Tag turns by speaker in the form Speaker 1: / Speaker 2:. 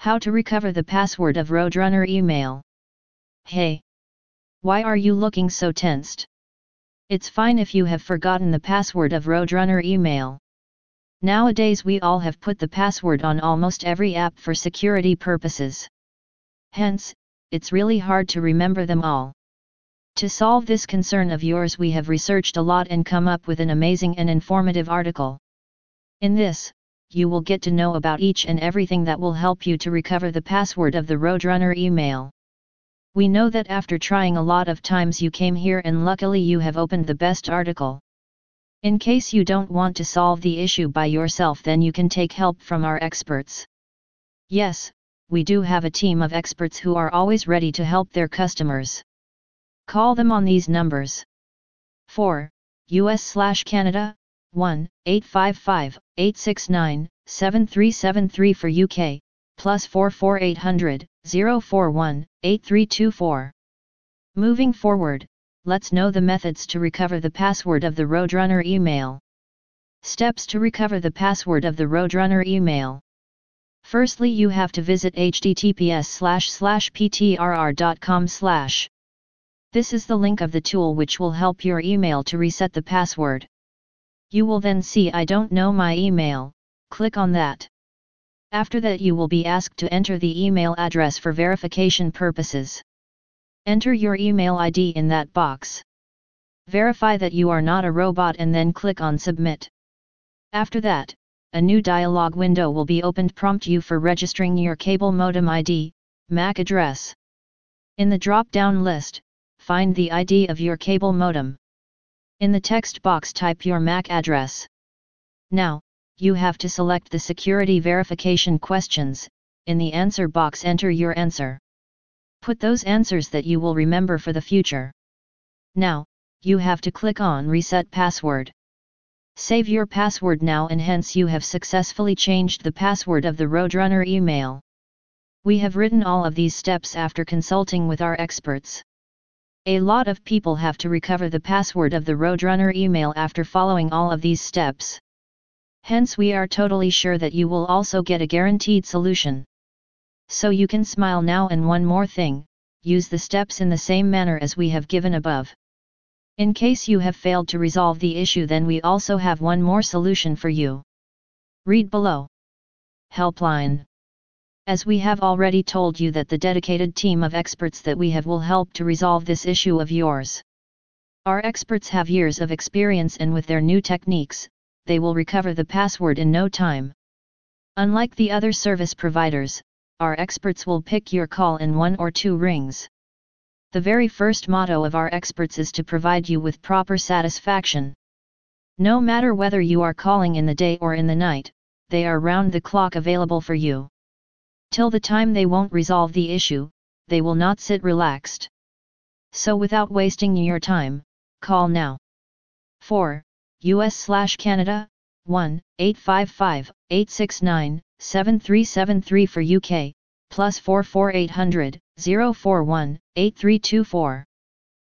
Speaker 1: How to recover the password of Roadrunner email. Hey! Why are you looking so tensed? It's fine if you have forgotten the password of Roadrunner email. Nowadays we all have put the password on almost every app for security purposes. Hence, it's really hard to remember them all. To solve this concern of yours we have researched a lot and come up with an amazing and informative article. In this, you will get to know about each and everything that will help you to recover the password of the Roadrunner email. We know that after trying a lot of times you came here and luckily you have opened the best article. In case you don't want to solve the issue by yourself then you can take help from our experts. Yes, we do have a team of experts who are always ready to help their customers. Call them on these numbers. 4. US slash Canada, 1 855 869 7373 for UK, plus 44800 041 8324. Moving forward, let's know the methods to recover the password of the Roadrunner email. Steps to recover the password of the Roadrunner email. Firstly you have to visit https ptrr.com This is the link of the tool which will help your email to reset the password. You will then see I don't know my email, click on that. After that you will be asked to enter the email address for verification purposes. Enter your email ID in that box. Verify that you are not a robot and then click on Submit. After that, a new dialog window will be opened prompt you for registering your cable modem ID, MAC address. In the drop-down list, find the ID of your cable modem. In the text box type your MAC address. Now, you have to select the security verification questions, in the answer box enter your answer. Put those answers that you will remember for the future. Now, you have to click on Reset Password. Save your password now and hence you have successfully changed the password of the Roadrunner email. We have written all of these steps after consulting with our experts. A lot of people have to recover the password of the Roadrunner email after following all of these steps. Hence we are totally sure that you will also get a guaranteed solution. So you can smile now and one more thing, use the steps in the same manner as we have given above. In case you have failed to resolve the issue then we also have one more solution for you. Read below. Helpline as we have already told you that the dedicated team of experts that we have will help to resolve this issue of yours. Our experts have years of experience and with their new techniques, they will recover the password in no time. Unlike the other service providers, our experts will pick your call in one or two rings. The very first motto of our experts is to provide you with proper satisfaction. No matter whether you are calling in the day or in the night, they are round the clock available for you. Till the time they won't resolve the issue, they will not sit relaxed. So without wasting your time, call now. 4. US slash Canada, 1 855 869 7373 for UK, plus 44800 041 8324.